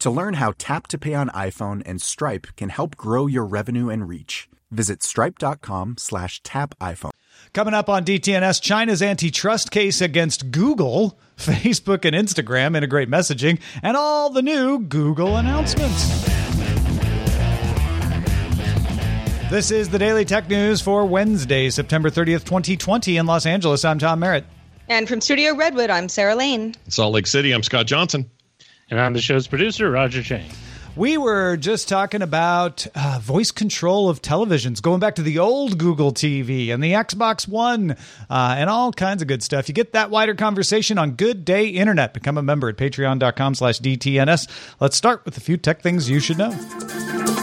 To learn how Tap to Pay on iPhone and Stripe can help grow your revenue and reach, visit stripe.com slash tap iPhone. Coming up on DTNS, China's antitrust case against Google, Facebook and Instagram integrate messaging, and all the new Google announcements. This is the Daily Tech News for Wednesday, September 30th, 2020 in Los Angeles. I'm Tom Merritt. And from Studio Redwood, I'm Sarah Lane. Salt Lake City, I'm Scott Johnson. And I'm the show's producer, Roger Chang. We were just talking about uh, voice control of televisions, going back to the old Google TV and the Xbox One uh, and all kinds of good stuff. You get that wider conversation on Good Day Internet. Become a member at patreon.com slash DTNS. Let's start with a few tech things you should know.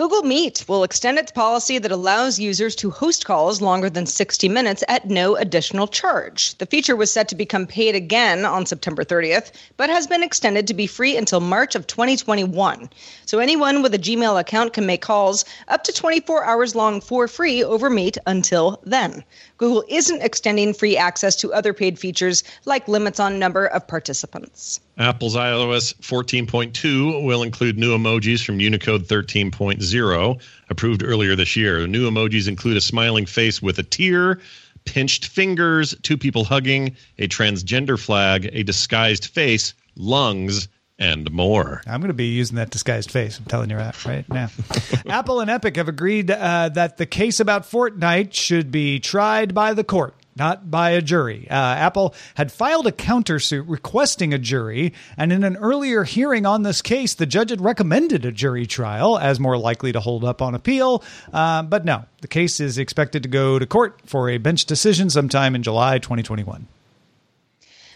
Google Meet will extend its policy that allows users to host calls longer than 60 minutes at no additional charge. The feature was set to become paid again on September 30th, but has been extended to be free until March of 2021. So anyone with a Gmail account can make calls up to 24 hours long for free over Meet until then. Google isn't extending free access to other paid features like limits on number of participants. Apple's iOS 14.2 will include new emojis from Unicode 13.0, approved earlier this year. New emojis include a smiling face with a tear, pinched fingers, two people hugging, a transgender flag, a disguised face, lungs, and more. I'm going to be using that disguised face. I'm telling you that right now. Apple and Epic have agreed uh, that the case about Fortnite should be tried by the court not by a jury. Uh, Apple had filed a countersuit requesting a jury, and in an earlier hearing on this case, the judge had recommended a jury trial as more likely to hold up on appeal. Uh, but no, the case is expected to go to court for a bench decision sometime in July 2021.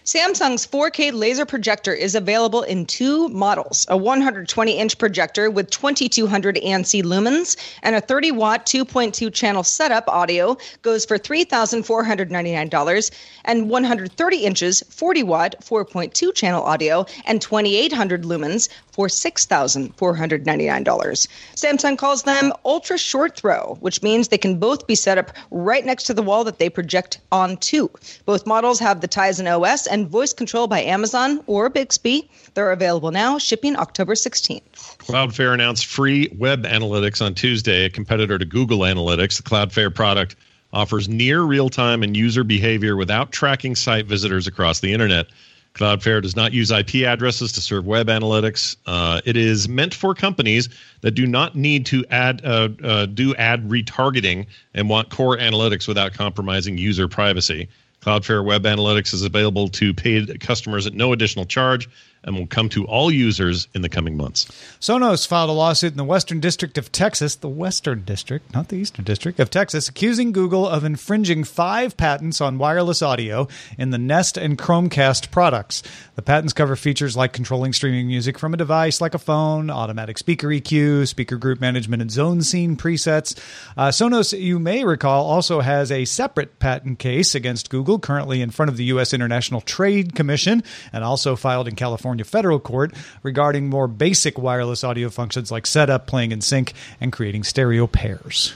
Samsung's 4K laser projector is available in two models a 120 inch projector with 2200 ANSI lumens and a 30 watt 2.2 channel setup audio goes for $3,499, and 130 inches 40 watt 4.2 channel audio and 2800 lumens for $6,499. Samsung calls them ultra short throw, which means they can both be set up right next to the wall that they project onto. Both models have the Tizen OS and voice control by Amazon or Bixby. They're available now, shipping October 16th. Cloudflare announced free web analytics on Tuesday, a competitor to Google Analytics. The Cloudflare product offers near real time and user behavior without tracking site visitors across the internet. Cloudflare does not use IP addresses to serve web analytics. Uh, it is meant for companies that do not need to add uh, uh, do ad retargeting and want core analytics without compromising user privacy. Cloudflare Web Analytics is available to paid customers at no additional charge and will come to all users in the coming months. Sonos filed a lawsuit in the Western District of Texas, the Western District, not the Eastern District of Texas, accusing Google of infringing five patents on wireless audio in the Nest and Chromecast products. The patents cover features like controlling streaming music from a device like a phone, automatic speaker EQ, speaker group management, and zone scene presets. Uh, Sonos, you may recall, also has a separate patent case against Google currently in front of the U.S. International Trade Commission and also filed in California federal court regarding more basic wireless audio functions like setup, playing in sync, and creating stereo pairs.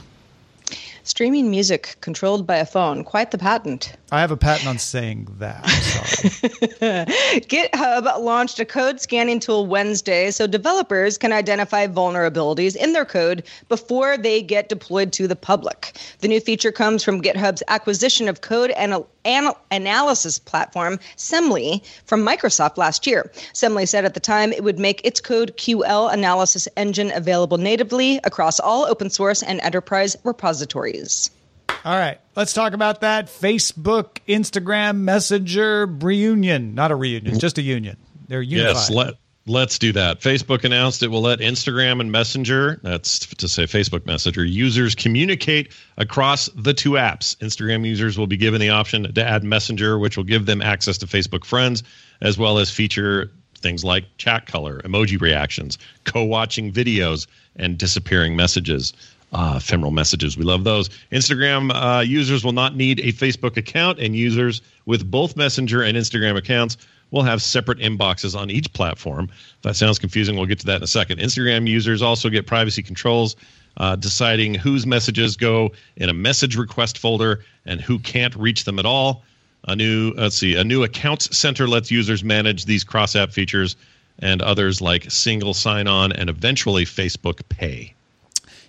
Streaming music controlled by a phone. Quite the patent. I have a patent on saying that. GitHub launched a code scanning tool Wednesday so developers can identify vulnerabilities in their code before they get deployed to the public. The new feature comes from GitHub's acquisition of code anal- anal- analysis platform, Semmle, from Microsoft last year. Semmle said at the time it would make its CodeQL analysis engine available natively across all open source and enterprise repositories. All right, let's talk about that. Facebook, Instagram, Messenger reunion. Not a reunion, just a union. They're unified. Yes, let let's do that. Facebook announced it will let Instagram and Messenger, that's to say Facebook Messenger, users communicate across the two apps. Instagram users will be given the option to add Messenger, which will give them access to Facebook friends, as well as feature things like chat color, emoji reactions, co-watching videos, and disappearing messages. Uh, ephemeral messages. We love those. Instagram uh, users will not need a Facebook account, and users with both Messenger and Instagram accounts will have separate inboxes on each platform. If that sounds confusing, we'll get to that in a second. Instagram users also get privacy controls, uh, deciding whose messages go in a message request folder and who can't reach them at all. A new, let's see, a new accounts center lets users manage these cross app features and others like single sign on and eventually Facebook Pay.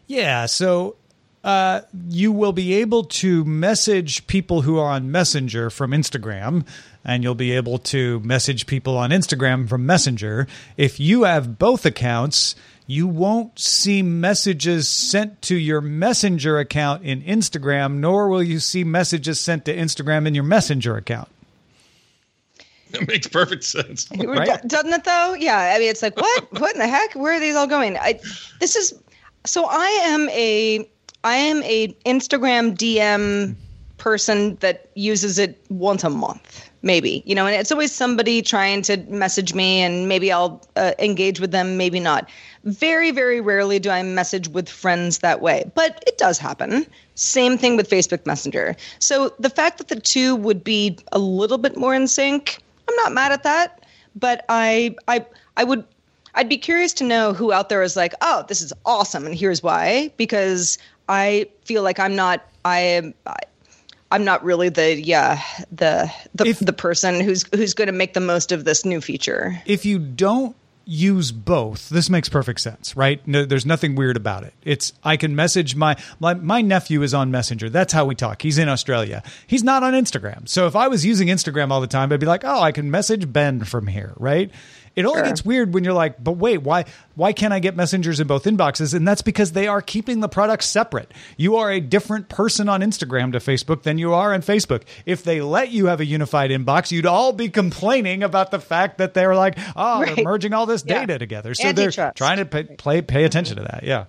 Yeah, so uh, you will be able to message people who are on Messenger from Instagram, and you'll be able to message people on Instagram from Messenger. If you have both accounts, you won't see messages sent to your Messenger account in Instagram, nor will you see messages sent to Instagram in your Messenger account. That makes perfect sense. Right? Doesn't it though? Yeah. I mean, it's like, what? what in the heck? Where are these all going? I, this is so I am a I am a Instagram DM person that uses it once a month, maybe. You know, and it's always somebody trying to message me, and maybe I'll uh, engage with them, maybe not. Very, very rarely do I message with friends that way, but it does happen. Same thing with Facebook Messenger. So the fact that the two would be a little bit more in sync, I'm not mad at that. But I, I, I would I'd be curious to know who out there is like, oh, this is awesome, and here's why. Because I feel like I'm not. I am. I'm not really the yeah the the, If- the person who's who's going to make the most of this new feature. if you don't use both, this makes perfect sense, right? No, there's nothing weird about it. It's I can message my, my my nephew is on Messenger. That's how we talk. He's in Australia. He's not on Instagram. So if I was using Instagram all the time, I'd be like, oh, I can message Ben from here, right? It only Sure. gets weird when you're like, but wait, why why can't I get messengers in both inboxes? And that's because they are keeping the products separate. You are a different person on Instagram to Facebook than you are on Facebook. If they let you have a unified inbox, you'd all be complaining about the fact that they're like, oh, they're merging all this Yeah. data together. So they're trying to pay, play pay attention to that. Yeah.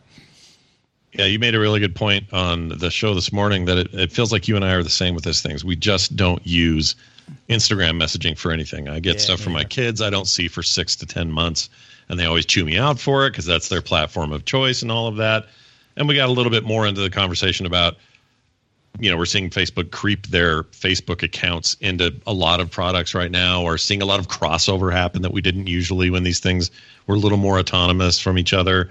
Yeah, you made a really good point on the show this morning that it, it feels like you and I are the same with these things. We just don't use Instagram messaging for anything. I get Yeah, stuff from yeah. my kids I don't see for six to 10 months, and they always chew me out for it because that's their platform of choice and all of that. And we got a little bit more into the conversation about, you know, we're seeing Facebook creep their Facebook accounts into a lot of products right now, or seeing a lot of crossover happen that we didn't usually when these things were a little more autonomous from each other.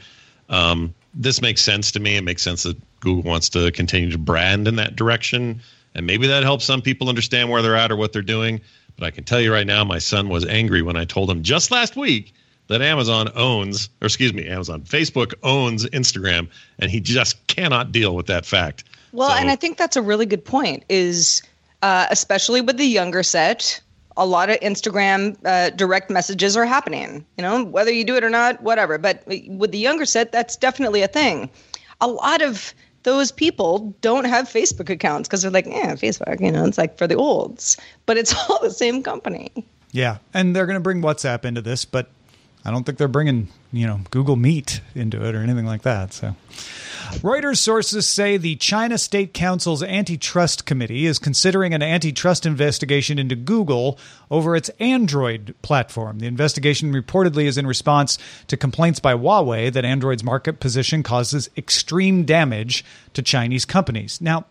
Um, this makes sense to me. It makes sense that Google wants to continue to brand in that direction. And maybe that helps some people understand where they're at or what they're doing. But I can tell you right now, my son was angry when I told him just last week that Amazon owns, or excuse me, Amazon, Facebook owns Instagram, and he just cannot deal with that fact. Well, So- and I think that's a really good point. Is uh, especially with the younger set, a lot of Instagram uh, direct messages are happening. You know, whether you do it or not, whatever. But with the younger set, that's definitely a thing. A lot of those people don't have Facebook accounts because they're like, yeah, Facebook. You know, it's like for the olds, but it's all the same company. Yeah. And they're going to bring WhatsApp into this, but I don't think they're bringing, you know, Google Meet into it or anything like that. So Reuters sources say the China State Council's antitrust committee is considering an antitrust investigation into Google over its Android platform. The investigation reportedly is in response to complaints by Huawei that Android's market position causes extreme damage to Chinese companies. Now,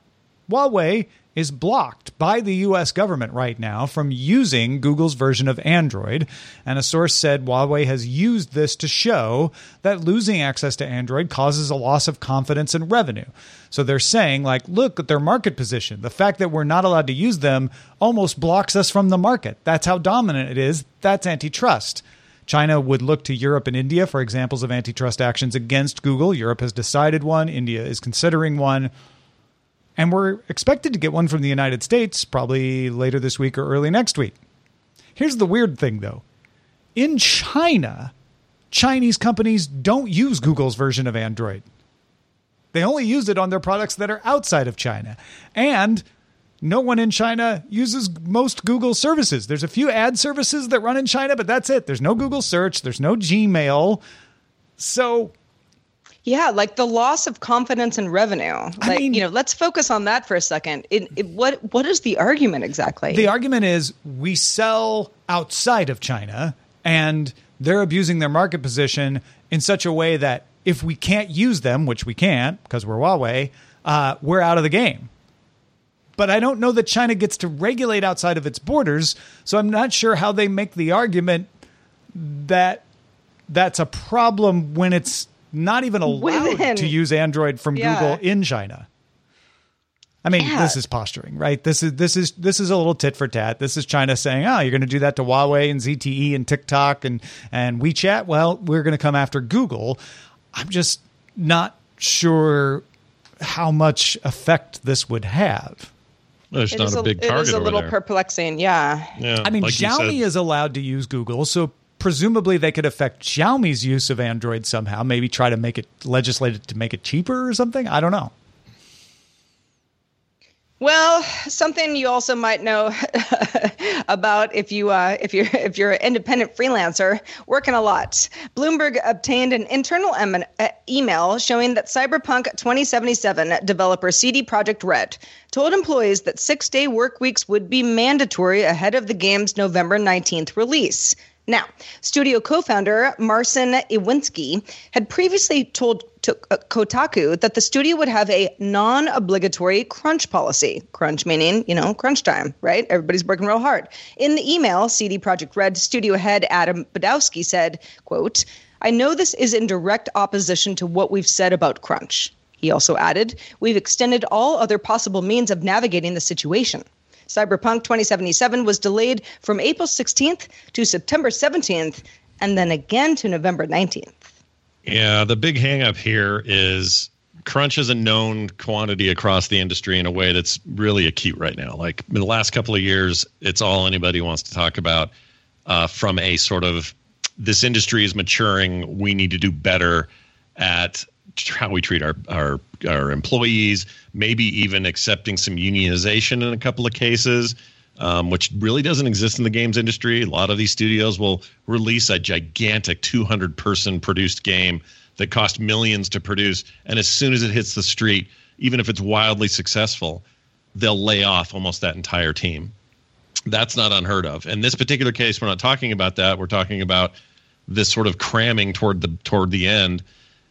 Huawei is blocked by the US government right now from using Google's version of Android. And a source said Huawei has used this to show that losing access to Android causes a loss of confidence and revenue. So they're saying, like, look at their market position. The fact that we're not allowed to use them almost blocks us from the market. That's how dominant it is. That's antitrust. China would look to Europe and India for examples of antitrust actions against Google. Europe has decided one, India is considering one. And we're expected to get one from the United States probably later this week or early next week. Here's the weird thing, though in China, Chinese companies don't use Google's version of Android. They only use it on their products that are outside of China. And no one in China uses most Google services. There's a few ad services that run in China, but that's it. There's no Google search, there's no Gmail. So yeah, like the loss of confidence and revenue. Like, I mean, you know, let's focus on that for a second. It, it, what what is the argument exactly? The argument is we sell outside of China, and they're abusing their market position in such a way that if we can't use them, which we can't because we're Huawei, uh, we're out of the game. But I don't know that China gets to regulate outside of its borders, so I'm not sure how they make the argument that that's a problem when it's not even allowed Within. to use Android from yeah. Google in China. I mean, yeah. this is posturing, right? This is this is this is a little tit for tat. This is China saying, "Oh, you're going to do that to Huawei and ZTE and TikTok and and WeChat." Well, we're going to come after Google. I'm just not sure how much effect this would have. Well, it's it not a, a big target. It is a little there. perplexing, yeah. Yeah. I mean, like Xiaomi is allowed to use Google, so presumably they could affect Xiaomi's use of Android somehow. Maybe try to make it legislated to make it cheaper or something. I don't know. Well, something you also might know about if you uh, if you're if you're an independent freelancer working a lot. Bloomberg obtained an internal em- uh, email showing that Cyberpunk 2077 developer CD Projekt Red told employees that six-day work weeks would be mandatory ahead of the game's November 19th release. Now, studio co founder Marcin Iwinski had previously told to, uh, Kotaku that the studio would have a non obligatory crunch policy. Crunch meaning, you know, crunch time, right? Everybody's working real hard. In the email, CD Projekt Red studio head Adam Badowski said, quote, I know this is in direct opposition to what we've said about crunch. He also added, We've extended all other possible means of navigating the situation. Cyberpunk 2077 was delayed from April 16th to September 17th and then again to November 19th. Yeah, the big hangup here is crunch is a known quantity across the industry in a way that's really acute right now. Like in the last couple of years, it's all anybody wants to talk about uh, from a sort of this industry is maturing. We need to do better at how we treat our, our our employees, maybe even accepting some unionization in a couple of cases, um, which really doesn't exist in the games industry. A lot of these studios will release a gigantic 200 person produced game that cost millions to produce, and as soon as it hits the street, even if it's wildly successful, they'll lay off almost that entire team. That's not unheard of. In this particular case, we're not talking about that. We're talking about this sort of cramming toward the toward the end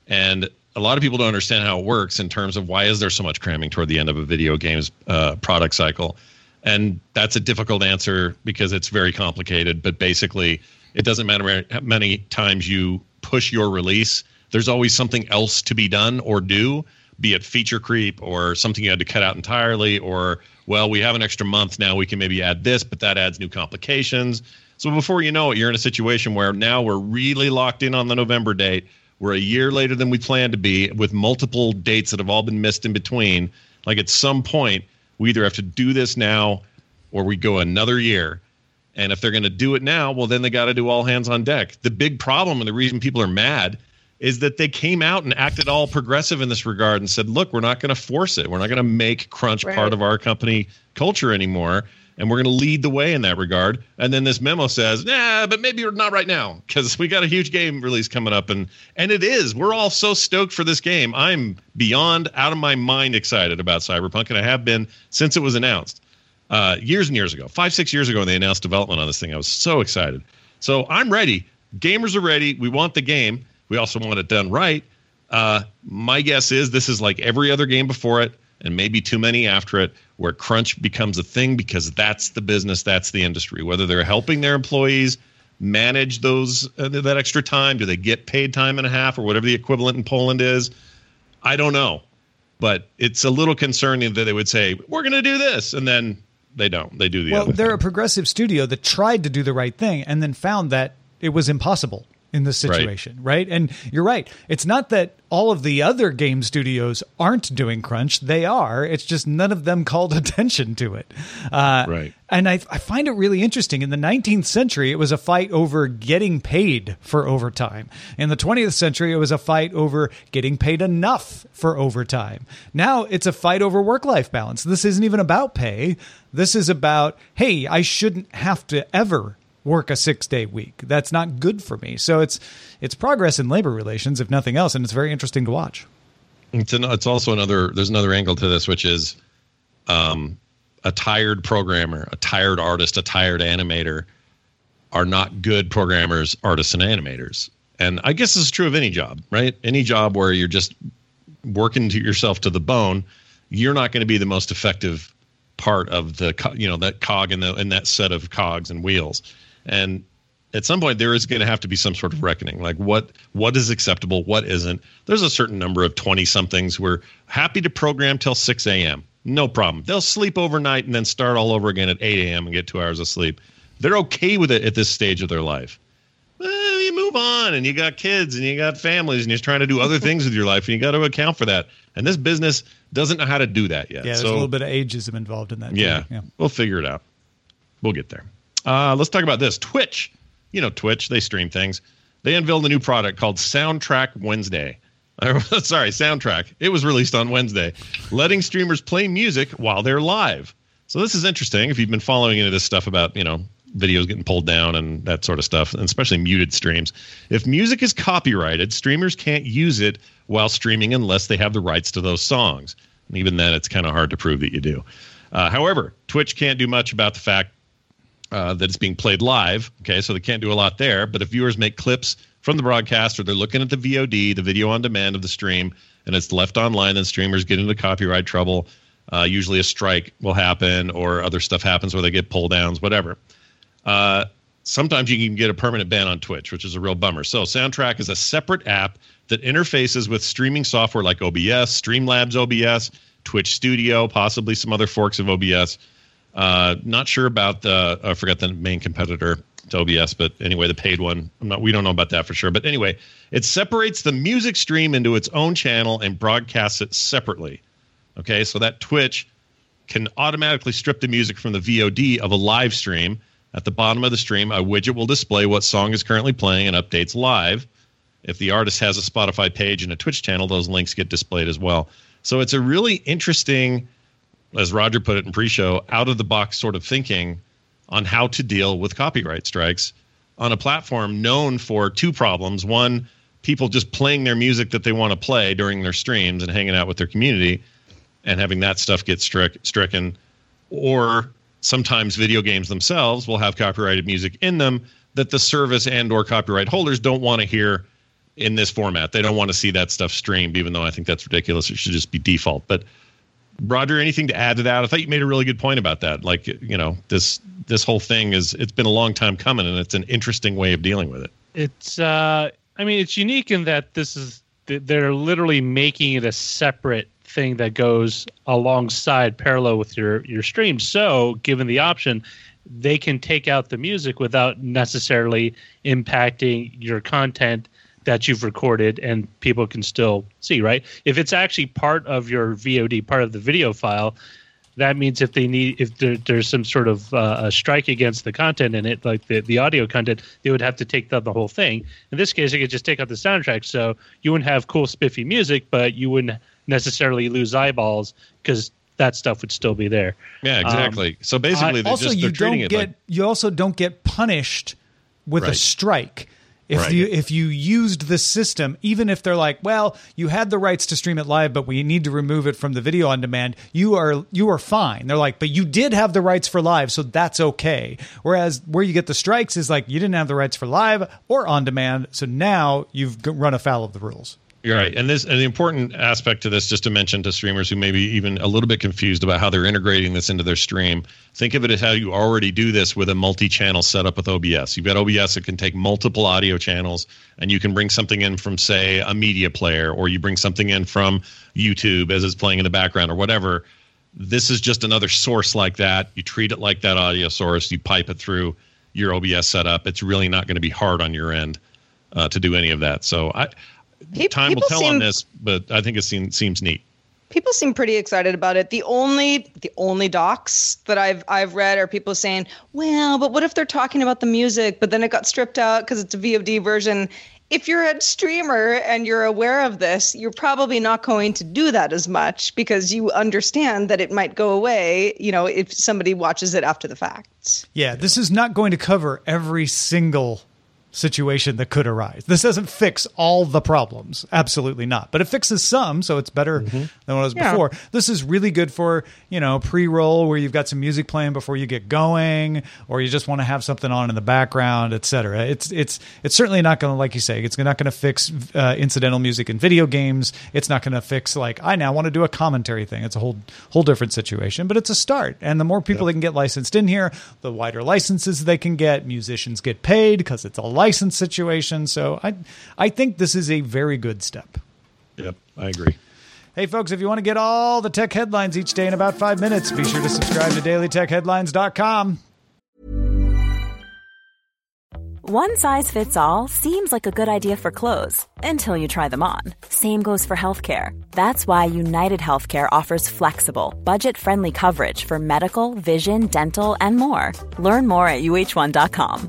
and a lot of people don't understand how it works in terms of why is there so much cramming toward the end of a video games uh, product cycle. And that's a difficult answer because it's very complicated but basically it doesn't matter how many times you push your release there's always something else to be done or do be it feature creep or something you had to cut out entirely or well we have an extra month now we can maybe add this but that adds new complications. So before you know it you're in a situation where now we're really locked in on the november date we're a year later than we planned to be with multiple dates that have all been missed in between. Like at some point, we either have to do this now or we go another year. And if they're going to do it now, well, then they got to do all hands on deck. The big problem and the reason people are mad is that they came out and acted all progressive in this regard and said, look, we're not going to force it. We're not going to make crunch right. part of our company culture anymore and we're going to lead the way in that regard. And then this memo says, "Nah, but maybe not right now because we got a huge game release coming up." And and it is. We're all so stoked for this game. I'm beyond out of my mind excited about Cyberpunk, and I have been since it was announced uh, years and years ago, five six years ago when they announced development on this thing. I was so excited. So I'm ready. Gamers are ready. We want the game. We also want it done right. Uh, my guess is this is like every other game before it and maybe too many after it, where crunch becomes a thing because that's the business, that's the industry. Whether they're helping their employees manage those uh, that extra time, do they get paid time and a half or whatever the equivalent in Poland is? I don't know, but it's a little concerning that they would say we're going to do this and then they don't. They do the well, other. Well, they're thing. a progressive studio that tried to do the right thing and then found that it was impossible in this Right. situation, right. And you're right. It's not that all of the other game studios aren't doing crunch; they are. It's just none of them called attention to it. Uh, Right. And I, I find it really interesting. In the 19th century, it was a fight over getting paid for overtime. In the 20th century, it was a fight over getting paid enough for overtime. Now it's a fight over work life balance. This isn't even about pay. This is about, hey, I shouldn't have to ever work a six day week. That's not good for me. So it's it's progress in labor relations, if nothing else, and it's very interesting to watch. It's, an, it's also another. There's another angle to this, which is, um, a tired programmer, a tired artist, a tired animator, are not good programmers, artists, and animators. And I guess this is true of any job, right? Any job where you're just working to yourself to the bone, you're not going to be the most effective part of the you know that cog in the in that set of cogs and wheels. And at some point there is going to have to be some sort of reckoning like what what is acceptable what isn't there's a certain number of 20 somethings who are happy to program till 6 a.m no problem they'll sleep overnight and then start all over again at 8 a.m and get two hours of sleep they're okay with it at this stage of their life well, you move on and you got kids and you got families and you're trying to do other things with your life and you got to account for that and this business doesn't know how to do that yet Yeah, there's so a little bit of ageism involved in that. too. yeah, we'll figure it out. We'll get there. Uh, let's talk about this. Twitch, you know Twitch, they stream things. They unveiled a new product called Soundtrack Wednesday. Sorry, Soundtrack. It was released on Wednesday, letting streamers play music while they're live. So this is interesting. If you've been following into this stuff about you know videos getting pulled down and that sort of stuff, and especially muted streams. If music is copyrighted, streamers can't use it while streaming unless they have the rights to those songs. And even then, it's kind of hard to prove that you do. Uh, however, Twitch can't do much about the fact uh, that it's being played live. Okay, so they can't do a lot there. But if viewers make clips from the broadcast or they're looking at the VOD, the video on demand of the stream, and it's left online, then streamers get into copyright trouble. Uh, usually a strike will happen or other stuff happens where they get pull downs, whatever. Uh, sometimes you can get a permanent ban on Twitch, which is a real bummer. So, Soundtrack is a separate app that interfaces with streaming software like OBS, Streamlabs OBS, Twitch Studio, possibly some other forks of OBS. Uh, not sure about the I forgot the main competitor to OBS, but anyway, the paid one. I'm not. We don't know about that for sure. But anyway, it separates the music stream into its own channel and broadcasts it separately. Okay, so that Twitch can automatically strip the music from the VOD of a live stream. At the bottom of the stream, a widget will display what song is currently playing and updates live. If the artist has a Spotify page and a Twitch channel, those links get displayed as well. So it's a really interesting, as Roger put it in pre show, out of the box sort of thinking on how to deal with copyright strikes on a platform known for two problems. One, people just playing their music that they want to play during their streams and hanging out with their community and having that stuff get strick, stricken. Or sometimes video games themselves will have copyrighted music in them that the service and or copyright holders don't want to hear in this format. They don't want to see that stuff streamed, even though I think that's ridiculous. It should just be default. But Roger, anything to add to that? I thought you made a really good point about that. Like, you know, this this whole thing is it's been a long time coming, and it's an interesting way of dealing with it. It's uh I mean it's unique in that this is they're literally making it a separate thing that goes alongside parallel with your your stream. So, given the option, they can take out the music without necessarily impacting your content that you've recorded and people can still see, right? If it's actually part of your VOD, part of the video file, that means if they need if there, there's some sort of uh, a strike against the content in it like the, the audio content they would have to take down the whole thing in this case they could just take out the soundtrack so you wouldn't have cool spiffy music but you wouldn't necessarily lose eyeballs because that stuff would still be there Yeah, exactly. so basically, they're also, just you they're treating don't it get like you also don't get punished with a strike. If Right. you if you used the system, even if they're like, well, you had the rights to stream it live, but we need to remove it from the video on demand, you are you are fine. They're like, but you did have the rights for live, so that's okay. Whereas where you get the strikes is like you didn't have the rights for live or on demand, so now you've run afoul of the rules. You're right. And this the important aspect to this, just to mention to streamers who may be even a little bit confused about how they're integrating this into their stream, think of it as how you already do this with a multi-channel setup with OBS. You've got OBS that can take multiple audio channels and you can bring something in from, say, a media player, or you bring something in from YouTube as it's playing in the background or whatever. This is just another source like that. You treat it like that audio source, you pipe it through your OBS setup. It's really not going to be hard on your end uh, to do any of that. So I Pe- time will tell seem- on this, but I think it seems seems neat. people seem pretty excited about it. The only the only docs that I've I've read are people saying, "Well, but what if they're talking about the music, but then it got stripped out because it's a VOD version." If you're a streamer and you're aware of this, you're probably not going to do that as much because you understand that it might go away, you know, if somebody watches it after the fact. Yeah, this is not going to cover every single situation that could arise. This doesn't fix all the problems. Absolutely not. But it fixes some, so it's better than what it was Yeah. before. This is really good for, you know, pre-roll where you've got some music playing before you get going or you just want to have something on in the background, etc. It's it's it's certainly not going to like you say, it's not going to fix uh, incidental music in video games. It's not going to fix like I now want to do a commentary thing. It's a whole whole different situation, but it's a start. And the more people that can get licensed in here, the wider licenses they can get. Musicians get paid because it's a license situation. So I I think this is a very good step. Yep, I agree. Hey, folks, if you want to get all the tech headlines each day in about five minutes, be sure to subscribe to dailytechheadlines.com. One size fits all seems like a good idea for clothes until you try them on. Same goes for healthcare. That's why United Healthcare offers flexible, budget friendly coverage for medical, vision, dental, and more. Learn more at uh1.com.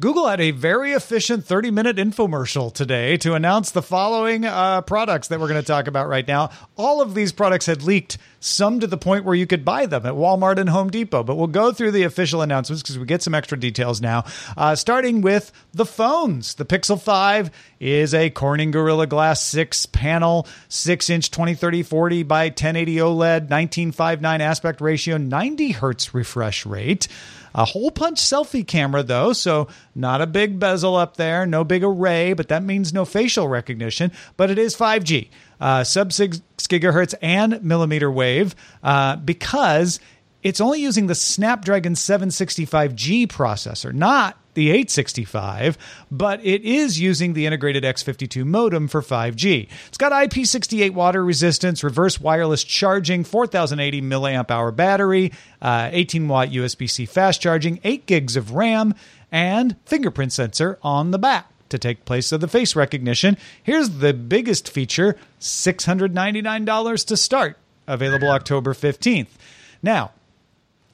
Google had a very efficient 30 minute infomercial today to announce the following uh, products that we're going to talk about right now. All of these products had leaked, some to the point where you could buy them at Walmart and Home Depot. But we'll go through the official announcements because we get some extra details now. Uh, starting with the phones. The Pixel 5 is a Corning Gorilla Glass 6 panel, 6 inch 2030 40 by 1080 OLED, 1959 aspect ratio, 90 hertz refresh rate. A hole punch selfie camera, though, so not a big bezel up there, no big array, but that means no facial recognition. But it is 5G, uh, sub 6 gigahertz and millimeter wave, uh, because it's only using the Snapdragon 765G processor, not the 865, but it is using the integrated X52 modem for 5G. It's got IP68 water resistance, reverse wireless charging, 4080 milliamp hour battery, uh, 18 watt USB C fast charging, 8 gigs of RAM, and fingerprint sensor on the back to take place of the face recognition. Here's the biggest feature $699 to start, available October 15th. Now,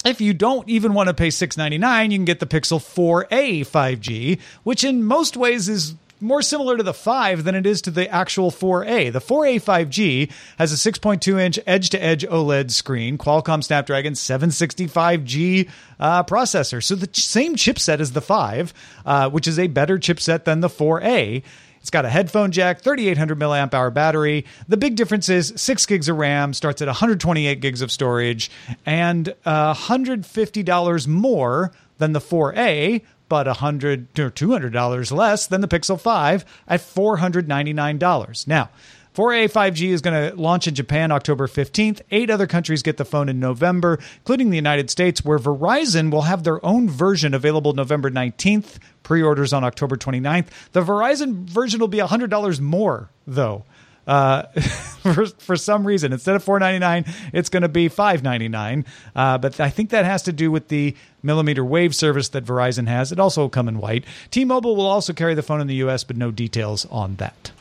if you don't even want to pay 699, you can get the Pixel 4a 5G, which in most ways is more similar to the 5 than it is to the actual 4A. The 4A 5G has a 6.2 inch edge to edge OLED screen, Qualcomm Snapdragon 765G uh, processor. So the ch- same chipset as the 5, uh, which is a better chipset than the 4A. It's got a headphone jack, 3800 milliamp hour battery. The big difference is six gigs of RAM, starts at 128 gigs of storage, and uh, $150 more than the 4A, but 100 or $200 less than the Pixel 5 at $499. Now, 4A 5G is going to launch in Japan October 15th. Eight other countries get the phone in November, including the United States, where Verizon will have their own version available November 19th. Pre orders on October 29th. The Verizon version will be $100 more, though. Uh, for, for some reason, instead of four ninety nine, it's going to be five ninety nine. Uh, but I think that has to do with the millimeter wave service that Verizon has. It also will come in white. T-Mobile will also carry the phone in the U.S., but no details on that.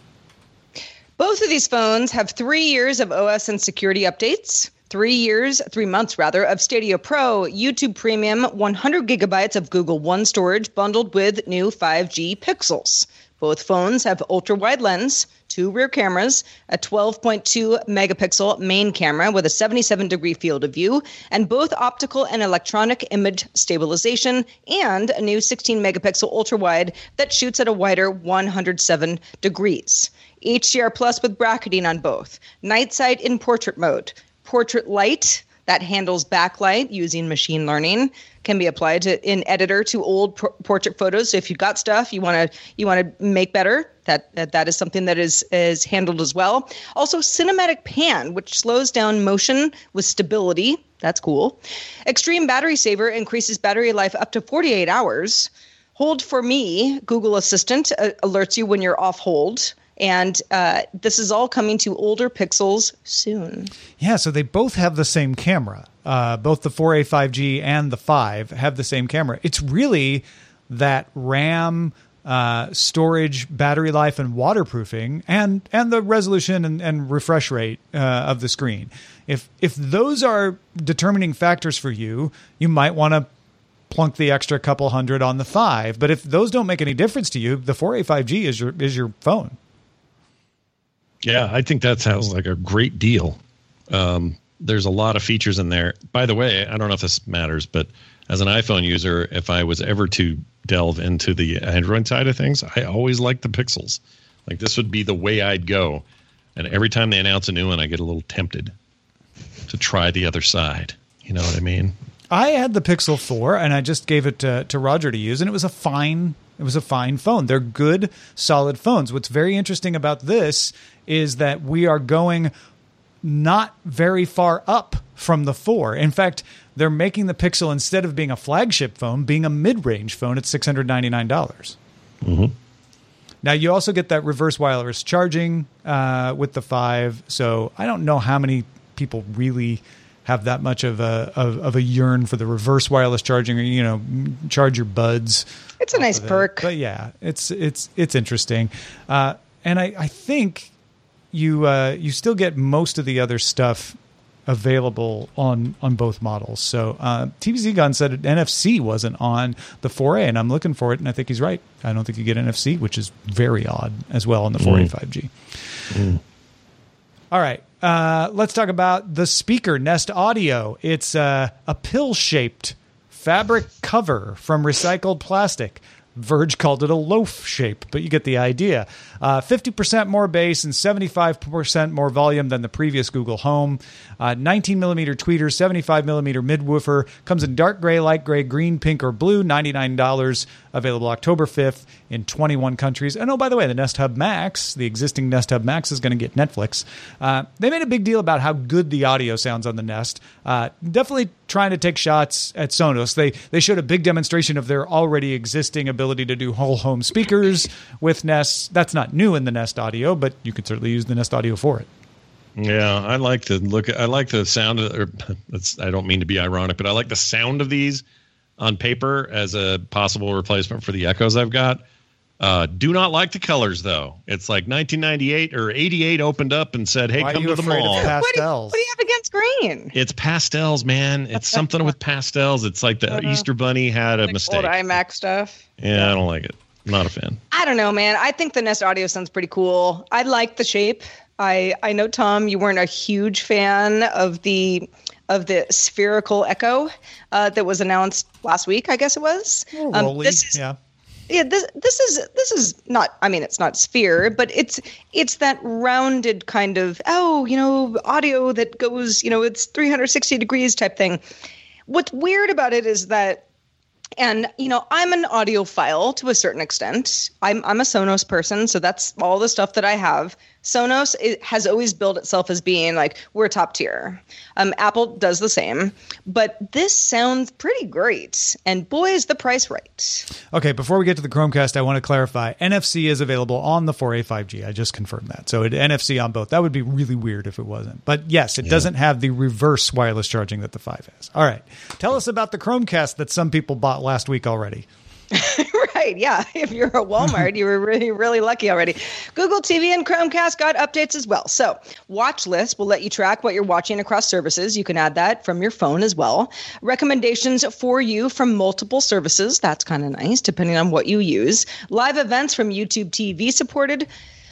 Both of these phones have three years of OS and security updates, three years, three months rather, of Stadia Pro, YouTube Premium, 100 gigabytes of Google One storage bundled with new 5G pixels. Both phones have ultra wide lens, two rear cameras, a 12.2 megapixel main camera with a 77 degree field of view, and both optical and electronic image stabilization, and a new 16 megapixel ultra wide that shoots at a wider 107 degrees. HDR Plus with bracketing on both, night sight in portrait mode, portrait light that handles backlight using machine learning can be applied to in editor to old por- portrait photos. So if you've got stuff you want to you want to make better that, that that is something that is is handled as well. Also cinematic pan which slows down motion with stability. That's cool. Extreme battery saver increases battery life up to 48 hours. Hold for me google assistant uh, alerts you when you're off hold and uh, this is all coming to older pixels soon. Yeah, so they both have the same camera. Uh, both the 4A 5G and the 5 have the same camera. It's really that RAM, uh, storage, battery life, and waterproofing, and and the resolution and, and refresh rate uh, of the screen. If if those are determining factors for you, you might want to plunk the extra couple hundred on the five. But if those don't make any difference to you, the 4A 5G is your is your phone. Yeah, I think that sounds like a great deal. Um, there's a lot of features in there. By the way, I don't know if this matters, but as an iPhone user, if I was ever to delve into the Android side of things, I always like the Pixels. Like this would be the way I'd go. And every time they announce a new one, I get a little tempted to try the other side. You know what I mean? I had the Pixel 4 and I just gave it to, to Roger to use, and it was a fine it was a fine phone. They're good, solid phones. What's very interesting about this is that we are going not very far up from the 4. In fact, they're making the Pixel instead of being a flagship phone, being a mid-range phone at $699. mm-hmm. Now you also get that reverse wireless charging uh, with the five. So I don't know how many people really have that much of a of, of, a yearn for the reverse wireless charging or you know charge your buds. It's a nice perk, it. but yeah, it's it's it's interesting, uh, and I I think you uh, you still get most of the other stuff available on on both models. So uh, TVZ Gun said NFC wasn't on the 4A, and I'm looking for it, and I think he's right. I don't think you get NFC, which is very odd as well on the 4A mm. 5G. Mm. All right, uh, let's talk about the speaker Nest Audio. It's uh, a pill shaped fabric cover from recycled plastic. Verge called it a loaf shape, but you get the idea. Uh, 50% more bass and 75% more volume than the previous Google Home. Uh, 19 millimeter tweeter, 75 millimeter midwoofer. Comes in dark gray, light gray, green, pink, or blue. $99. Available October 5th in 21 countries. And oh, by the way, the Nest Hub Max, the existing Nest Hub Max, is going to get Netflix. Uh, they made a big deal about how good the audio sounds on the Nest. Uh, definitely trying to take shots at Sonos. They they showed a big demonstration of their already existing ability to do whole home speakers with Nest. That's not new in the Nest Audio, but you could certainly use the Nest Audio for it. Yeah, I like to look. I like the sound. Of, or I don't mean to be ironic, but I like the sound of these on paper as a possible replacement for the Echoes I've got. Uh, do not like the colors though. It's like 1998 or 88 opened up and said, "Hey, Why come to the mall." Pastels. What do, you, what do, you, have against green? It's pastels, man. It's something with pastels. It's like the uh-huh. Easter Bunny had a like mistake. Old iMac stuff. Yeah, I don't like it. not a fan. I don't know, man. I think the Nest Audio sounds pretty cool. I like the shape. I I know Tom, you weren't a huge fan of the of the spherical echo uh, that was announced last week. I guess it was. Um, this is, yeah. yeah this this is this is not i mean it's not sphere but it's it's that rounded kind of oh you know audio that goes you know it's 360 degrees type thing what's weird about it is that and you know i'm an audiophile to a certain extent i'm i'm a sonos person so that's all the stuff that i have sonos it has always billed itself as being like we're top tier um, apple does the same but this sounds pretty great and boy is the price right Okay, before we get to the Chromecast, I want to clarify NFC is available on the 4A 5G. I just confirmed that. So it, NFC on both. That would be really weird if it wasn't. But yes, it doesn't have the reverse wireless charging that the 5 has. All right. Tell us about the Chromecast that some people bought last week already. right yeah. If you're a walmart you were really really lucky already. Google tv and chromecast got updates as well. So watch list will let you track what you're watching across services. You can add that from your phone as well. Recommendations for you from multiple services that's kind of nice depending on what you use. Live events from youtube tv supported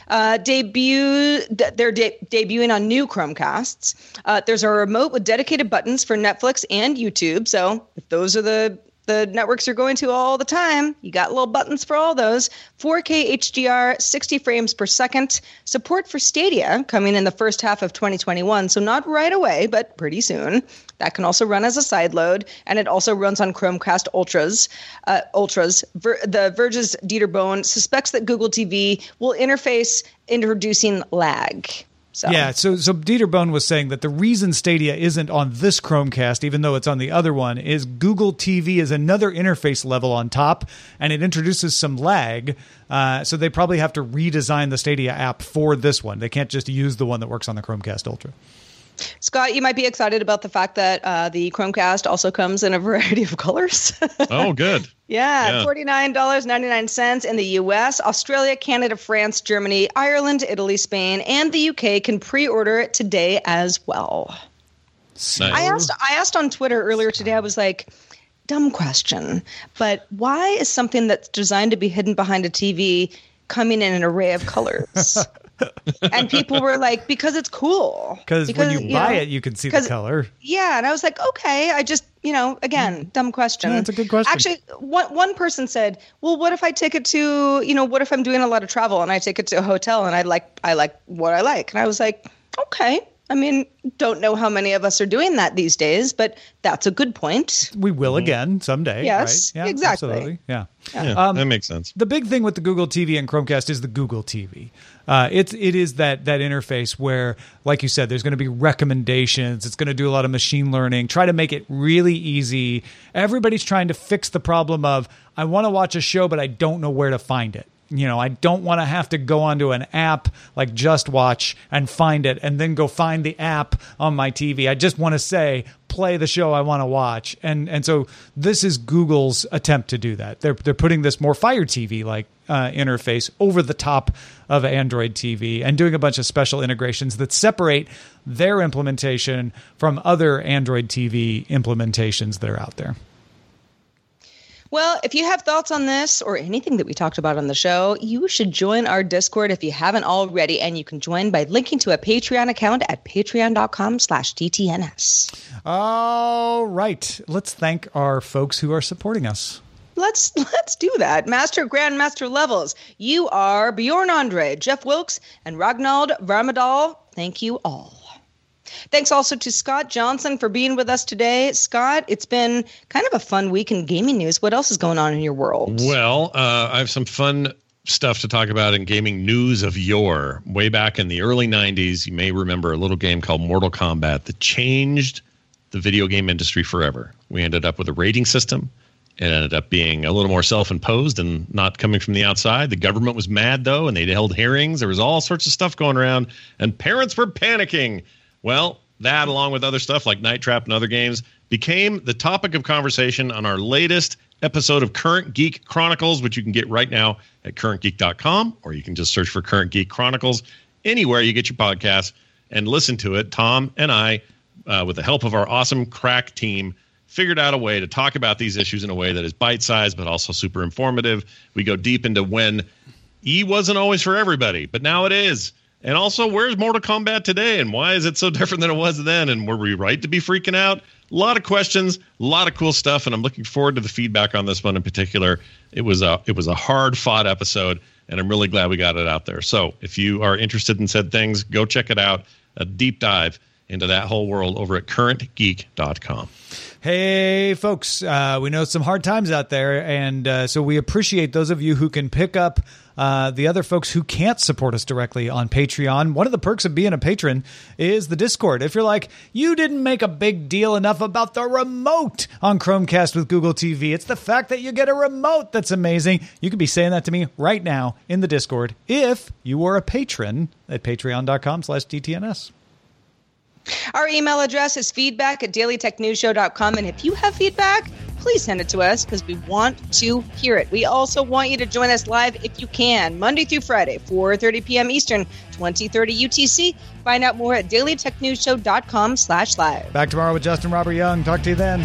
uh, debut they're de- debuting on new chromecasts uh, there's a remote with dedicated buttons for netflix and youtube. So if those are the the networks you're going to all the time. You got little buttons for all those. 4K HDR, 60 frames per second. Support for Stadia coming in the first half of 2021. So not right away, but pretty soon. That can also run as a side load, and it also runs on Chromecast Ultras. Uh, Ultras. Ver- the Verge's Dieter Bohn suspects that Google TV will interface introducing lag. So. Yeah, so so Dieter Bohn was saying that the reason Stadia isn't on this Chromecast, even though it's on the other one, is Google TV is another interface level on top, and it introduces some lag. Uh, so they probably have to redesign the Stadia app for this one. They can't just use the one that works on the Chromecast Ultra. Scott, you might be excited about the fact that uh, the Chromecast also comes in a variety of colors. Oh, good. yeah, Yeah. $49.99 in the US. Australia, Canada, France, Germany, Ireland, Italy, Spain, and the UK can pre order it today as well. Nice. I asked I asked on Twitter earlier today, I was like, dumb question, but why is something that's designed to be hidden behind a TV coming in an array of colors? and people were like, because it's cool. Because when you buy know, it, you can see the 'cause- color. Yeah, and I was like, okay, I just, you know, again, dumb question. Mm. Yeah, it's a good question. Actually, one one person said, "Well, what if I take it to, you know, what if I'm doing a lot of travel and I take it to a hotel and I like I like what I like?" And I was like, "Okay." I mean, don't know how many of us are doing that these days, but that's a good point. We will again someday. Yes, right? Yeah, exactly. Absolutely. Yeah. Yeah, Um, that makes sense. the big thing with the Google TV and Chromecast is the Google TV. Uh, it's it is that that interface where, like you said, there's going to be recommendations. It's going to do a lot of machine learning. Try to make it really easy. Everybody's trying to fix the problem of I want to watch a show, but I don't know where to find it. You know, I don't want to have to go onto an app like Just Watch and find it, and then go find the app on my TV. I just want to say play the show I want to watch, and and so this is Google's attempt to do that. They're they're putting this more Fire TV like uh, interface over the top of Android TV and doing a bunch of special integrations that separate their implementation from other Android TV implementations that are out there. Well, if you have thoughts on this or anything that we talked about on the show, you should join our Discord if you haven't already, and you can join by linking to a Patreon account at patreon.com slash DTNS. All right, let's thank our folks who are supporting us. Let's let's do that. Master Grandmaster levels. You are Bjorn Andre, Jeff Wilkes, and Ragnald Varmadal. Thank you all. Thanks also to Scott Johnson for being with us today. Scott, it's been kind of a fun week in gaming news. What else is going on in your world? Well, uh, I have some fun stuff to talk about in gaming news of yore. Way back in the early 90s, you may remember a little game called Mortal Kombat that changed the video game industry forever. We ended up with a rating system. It ended up being a little more self imposed and not coming from the outside. The government was mad, though, and they held hearings. There was all sorts of stuff going around, and parents were panicking. Well, that, along with other stuff like Night Trap and other games, became the topic of conversation on our latest episode of Current Geek Chronicles, which you can get right now at currentgeek.com, or you can just search for Current Geek Chronicles anywhere you get your podcasts and listen to it. Tom and I, uh, with the help of our awesome crack team, figured out a way to talk about these issues in a way that is bite sized but also super informative. We go deep into when E wasn't always for everybody, but now it is. And also, where's Mortal Kombat today, and why is it so different than it was then? And were we right to be freaking out? A lot of questions, a lot of cool stuff, and I'm looking forward to the feedback on this one in particular. It was a it was a hard fought episode, and I'm really glad we got it out there. So if you are interested in said things, go check it out. A deep dive into that whole world over at currentgeek.com. Hey, folks, uh, we know some hard times out there, and uh, so we appreciate those of you who can pick up uh, the other folks who can't support us directly on Patreon. One of the perks of being a patron is the Discord. If you're like, you didn't make a big deal enough about the remote on Chromecast with Google TV, it's the fact that you get a remote that's amazing. You could be saying that to me right now in the Discord if you were a patron at patreon.com slash DTNS. Our email address is feedback at dailytechnewsshow.com. And if you have feedback, please send it to us because we want to hear it. We also want you to join us live if you can, Monday through Friday, 4.30 p.m. Eastern, 2030 UTC. Find out more at dailytechnewsshow.com slash live. Back tomorrow with Justin Robert Young. Talk to you then.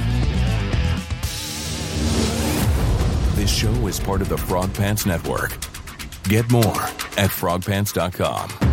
This show is part of the Frog Pants Network. Get more at frogpants.com.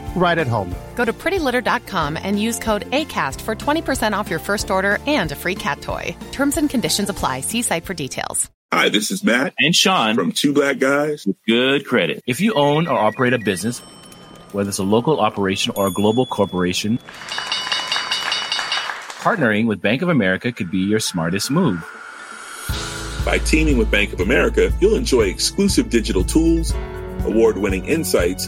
right at home. Go to prettylitter.com and use code ACAST for 20% off your first order and a free cat toy. Terms and conditions apply. See site for details. Hi, this is Matt and Sean from Two Black Guys with Good Credit. If you own or operate a business, whether it's a local operation or a global corporation, partnering with Bank of America could be your smartest move. By teaming with Bank of America, you'll enjoy exclusive digital tools, award winning insights,